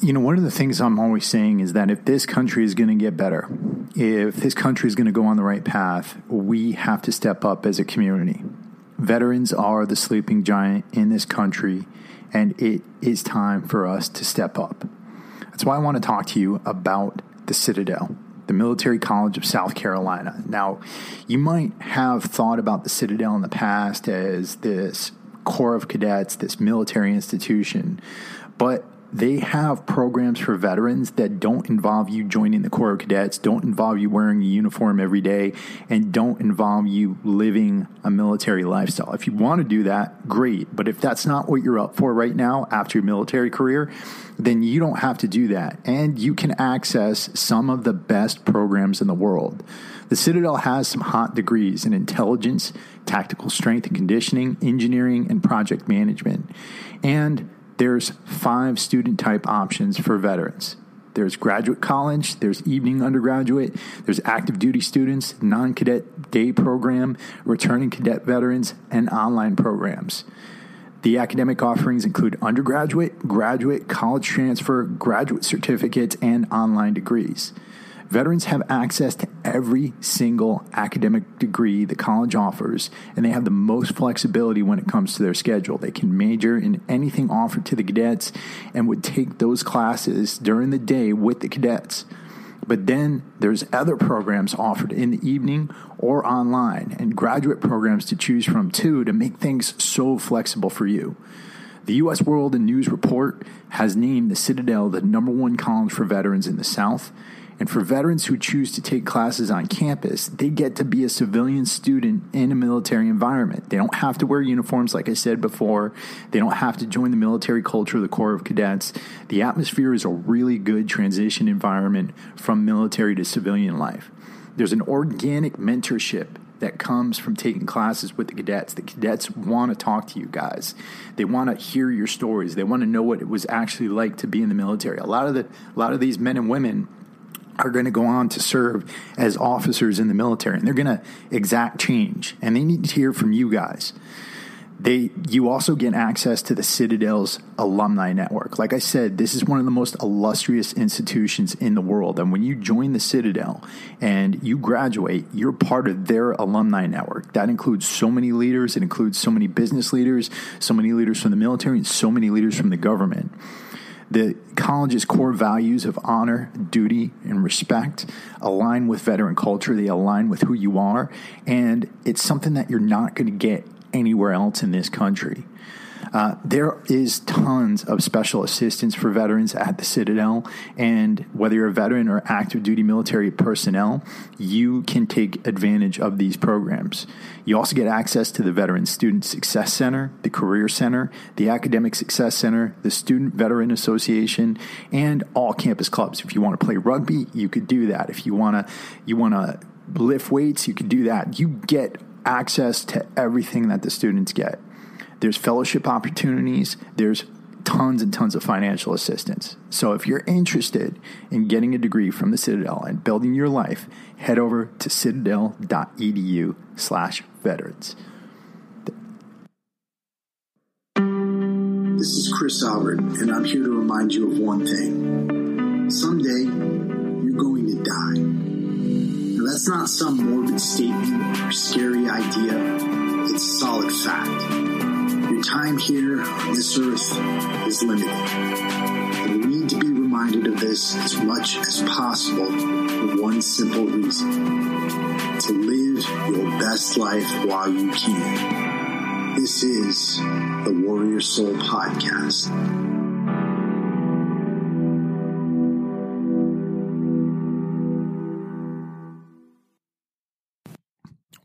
you know, one of the things I'm always saying is that if this country is going to get better, if this country is going to go on the right path, we have to step up as a community. Veterans are the sleeping giant in this country, and it is time for us to step up. That's why I want to talk to you about the Citadel, the Military College of South Carolina. Now, you might have thought about the Citadel in the past as this Corps of Cadets, this military institution, but they have programs for veterans that don't involve you joining the Corps of Cadets, don't involve you wearing a uniform every day, and don't involve you living a military lifestyle. If you want to do that, great. But if that's not what you're up for right now after your military career, then you don't have to do that. And you can access some of the best programs in the world. The Citadel has some hot degrees in intelligence, tactical strength and conditioning, engineering, and project management. And there's five student type options for veterans. There's graduate college, there's evening undergraduate, there's active duty students, non cadet day program, returning cadet veterans, and online programs. The academic offerings include undergraduate, graduate, college transfer, graduate certificates, and online degrees. Veterans have access to every single academic degree the college offers, and they have the most flexibility when it comes to their schedule. They can major in anything offered to the cadets and would take those classes during the day with the cadets. But then there's other programs offered in the evening or online, and graduate programs to choose from too to make things so flexible for you. The U.S. World and News Report has named the Citadel the number one college for veterans in the South, and for veterans who choose to take classes on campus, they get to be a civilian student in a military environment. They don't have to wear uniforms, like I said before. They don't have to join the military culture of the Corps of Cadets. The atmosphere is a really good transition environment from military to civilian life. There's an organic mentorship that comes from taking classes with the cadets. The cadets want to talk to you guys. They want to hear your stories. They want to know what it was actually like to be in the military. A lot of the a lot of these men and women are going to go on to serve as officers in the military and they're going to exact change and they need to hear from you guys. They you also get access to the citadel's alumni network. Like i said this is one of the most illustrious institutions in the world and when you join the citadel and you graduate you're part of their alumni network. That includes so many leaders it includes so many business leaders so many leaders from the military and so many leaders from the government the college's core values of honor, duty, and respect align with veteran culture. They align with who you are. And it's something that you're not going to get anywhere else in this country. Uh, there is tons of special assistance for veterans at the Citadel, and whether you're a veteran or active duty military personnel, you can take advantage of these programs. You also get access to the Veteran Student Success Center, the Career Center, the Academic Success Center, the Student Veteran Association, and all campus clubs. If you want to play rugby, you could do that. If you want to, you want to lift weights, you could do that. You get access to everything that the students get. There's fellowship opportunities. There's tons and tons of financial assistance. So if you're interested in getting a degree from the Citadel and building your life, head over to citadel.edu slash veterans. This is Chris Albert, and I'm here to remind you of one thing. Someday, you're going to die. Now, that's not some morbid statement or scary idea. It's solid fact. Your time here on this earth is limited. And we need to be reminded of this as much as possible for one simple reason. To live your best life while you can. This is the Warrior Soul Podcast.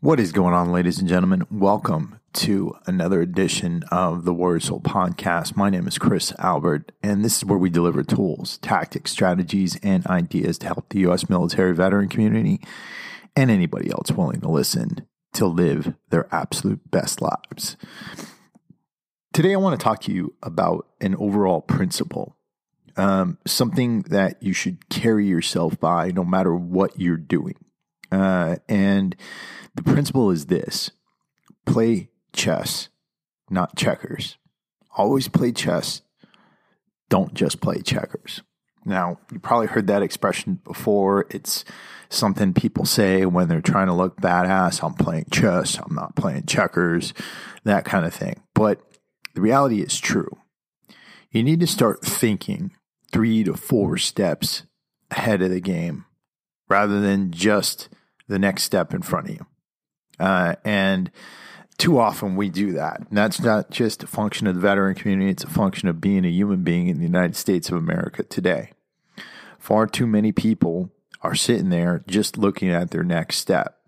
What is going on, ladies and gentlemen? Welcome to another edition of the Warrior Soul podcast. My name is Chris Albert, and this is where we deliver tools, tactics, strategies, and ideas to help the U.S. military veteran community and anybody else willing to listen to live their absolute best lives. Today, I want to talk to you about an overall principle, um, something that you should carry yourself by no matter what you're doing. Uh, and the principle is this play chess, not checkers. Always play chess. don't just play checkers. Now, you probably heard that expression before. It's something people say when they're trying to look badass. I'm playing chess, I'm not playing checkers, that kind of thing. But the reality is true. You need to start thinking three to four steps ahead of the game rather than just the next step in front of you. Uh, and too often we do that. And that's not just a function of the veteran community, it's a function of being a human being in the United States of America today. Far too many people are sitting there just looking at their next step.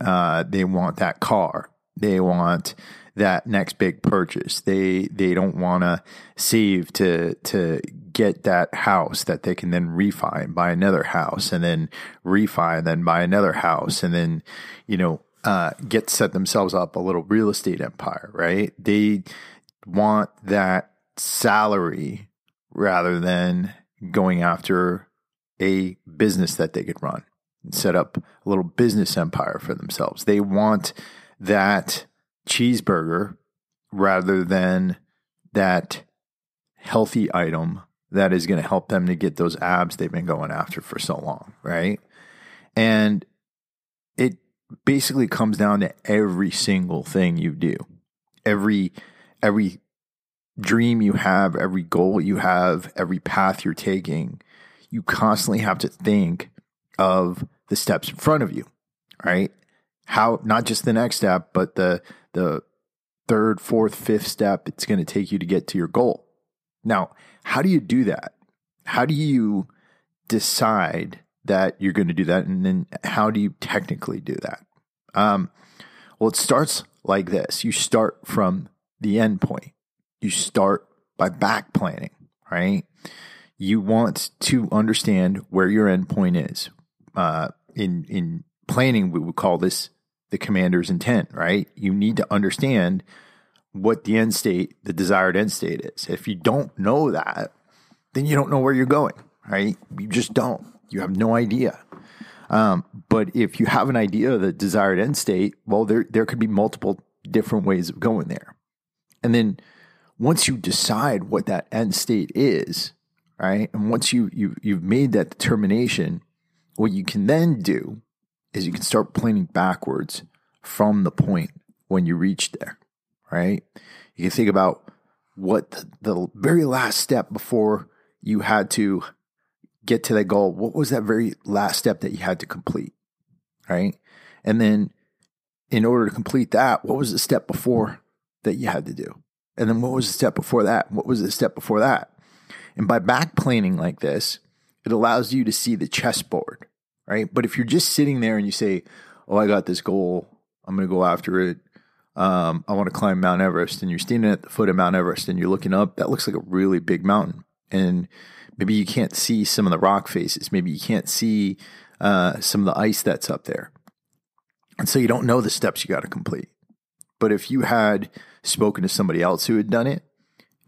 Uh, they want that car. They want that next big purchase. They they don't want to save to to get that house that they can then refi and buy another house and then refi and then buy another house and then you know uh, get set themselves up a little real estate empire. Right? They want that salary rather than going after a business that they could run and set up a little business empire for themselves. They want that cheeseburger rather than that healthy item that is going to help them to get those abs they've been going after for so long, right? And it basically comes down to every single thing you do. Every every dream you have, every goal you have, every path you're taking, you constantly have to think of the steps in front of you, right? How not just the next step, but the the third, fourth, fifth step it's going to take you to get to your goal. Now, how do you do that? How do you decide that you're going to do that? And then how do you technically do that? Um, well, it starts like this you start from the end point, you start by back planning, right? You want to understand where your end point is. Uh, in in planning, we would call this the commander's intent, right? You need to understand what the end state, the desired end state is. If you don't know that, then you don't know where you're going, right? You just don't. You have no idea. Um, but if you have an idea of the desired end state, well, there there could be multiple different ways of going there. And then once you decide what that end state is, right, and once you you you've made that determination, what you can then do is you can start planning backwards from the point when you reach there, right? You can think about what the, the very last step before you had to get to that goal. What was that very last step that you had to complete, right? And then in order to complete that, what was the step before that you had to do? And then what was the step before that? What was the step before that? And by back planning like this, it allows you to see the chessboard right? But if you're just sitting there and you say, "Oh, I got this goal. I'm going to go after it. Um, I want to climb Mount Everest," and you're standing at the foot of Mount Everest and you're looking up, that looks like a really big mountain, and maybe you can't see some of the rock faces. Maybe you can't see uh, some of the ice that's up there, and so you don't know the steps you got to complete. But if you had spoken to somebody else who had done it,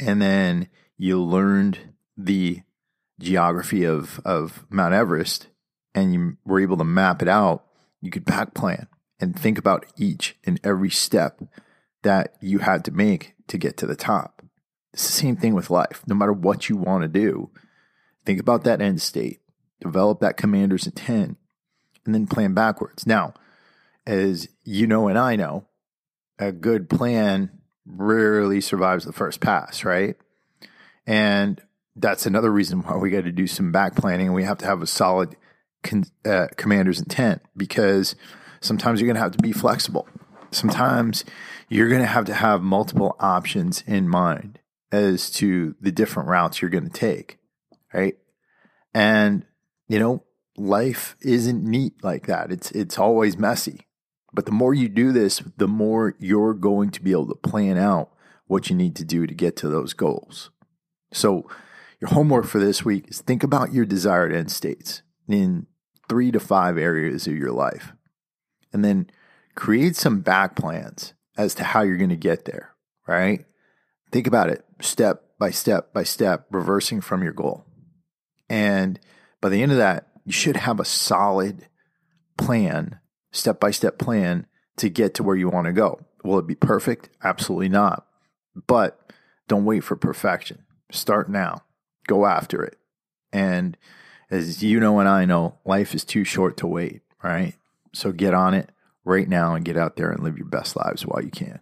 and then you learned the geography of of Mount Everest, and you were able to map it out, you could back plan and think about each and every step that you had to make to get to the top. It's the same thing with life. No matter what you want to do, think about that end state, develop that commander's intent, and then plan backwards. Now, as you know and I know, a good plan rarely survives the first pass, right? And that's another reason why we got to do some back planning we have to have a solid con, uh, commander's intent because sometimes you're going to have to be flexible. Sometimes you're going to have to have multiple options in mind as to the different routes you're going to take, right? And you know, life isn't neat like that. It's it's always messy. But the more you do this, the more you're going to be able to plan out what you need to do to get to those goals. So, your homework for this week is think about your desired end states in three to five areas of your life. And then create some back plans as to how you're going to get there, right? Think about it step by step by step, reversing from your goal. And by the end of that, you should have a solid plan, step by step plan to get to where you want to go. Will it be perfect? Absolutely not. But don't wait for perfection. Start now. go after it. And as you know and I know, life is too short to wait, right? So get on it right now and get out there and live your best lives while you can.